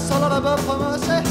knees. That's all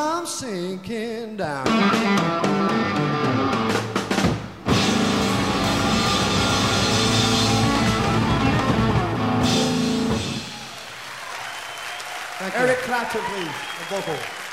I'm sinking down. Eric Clapton, please, vocal.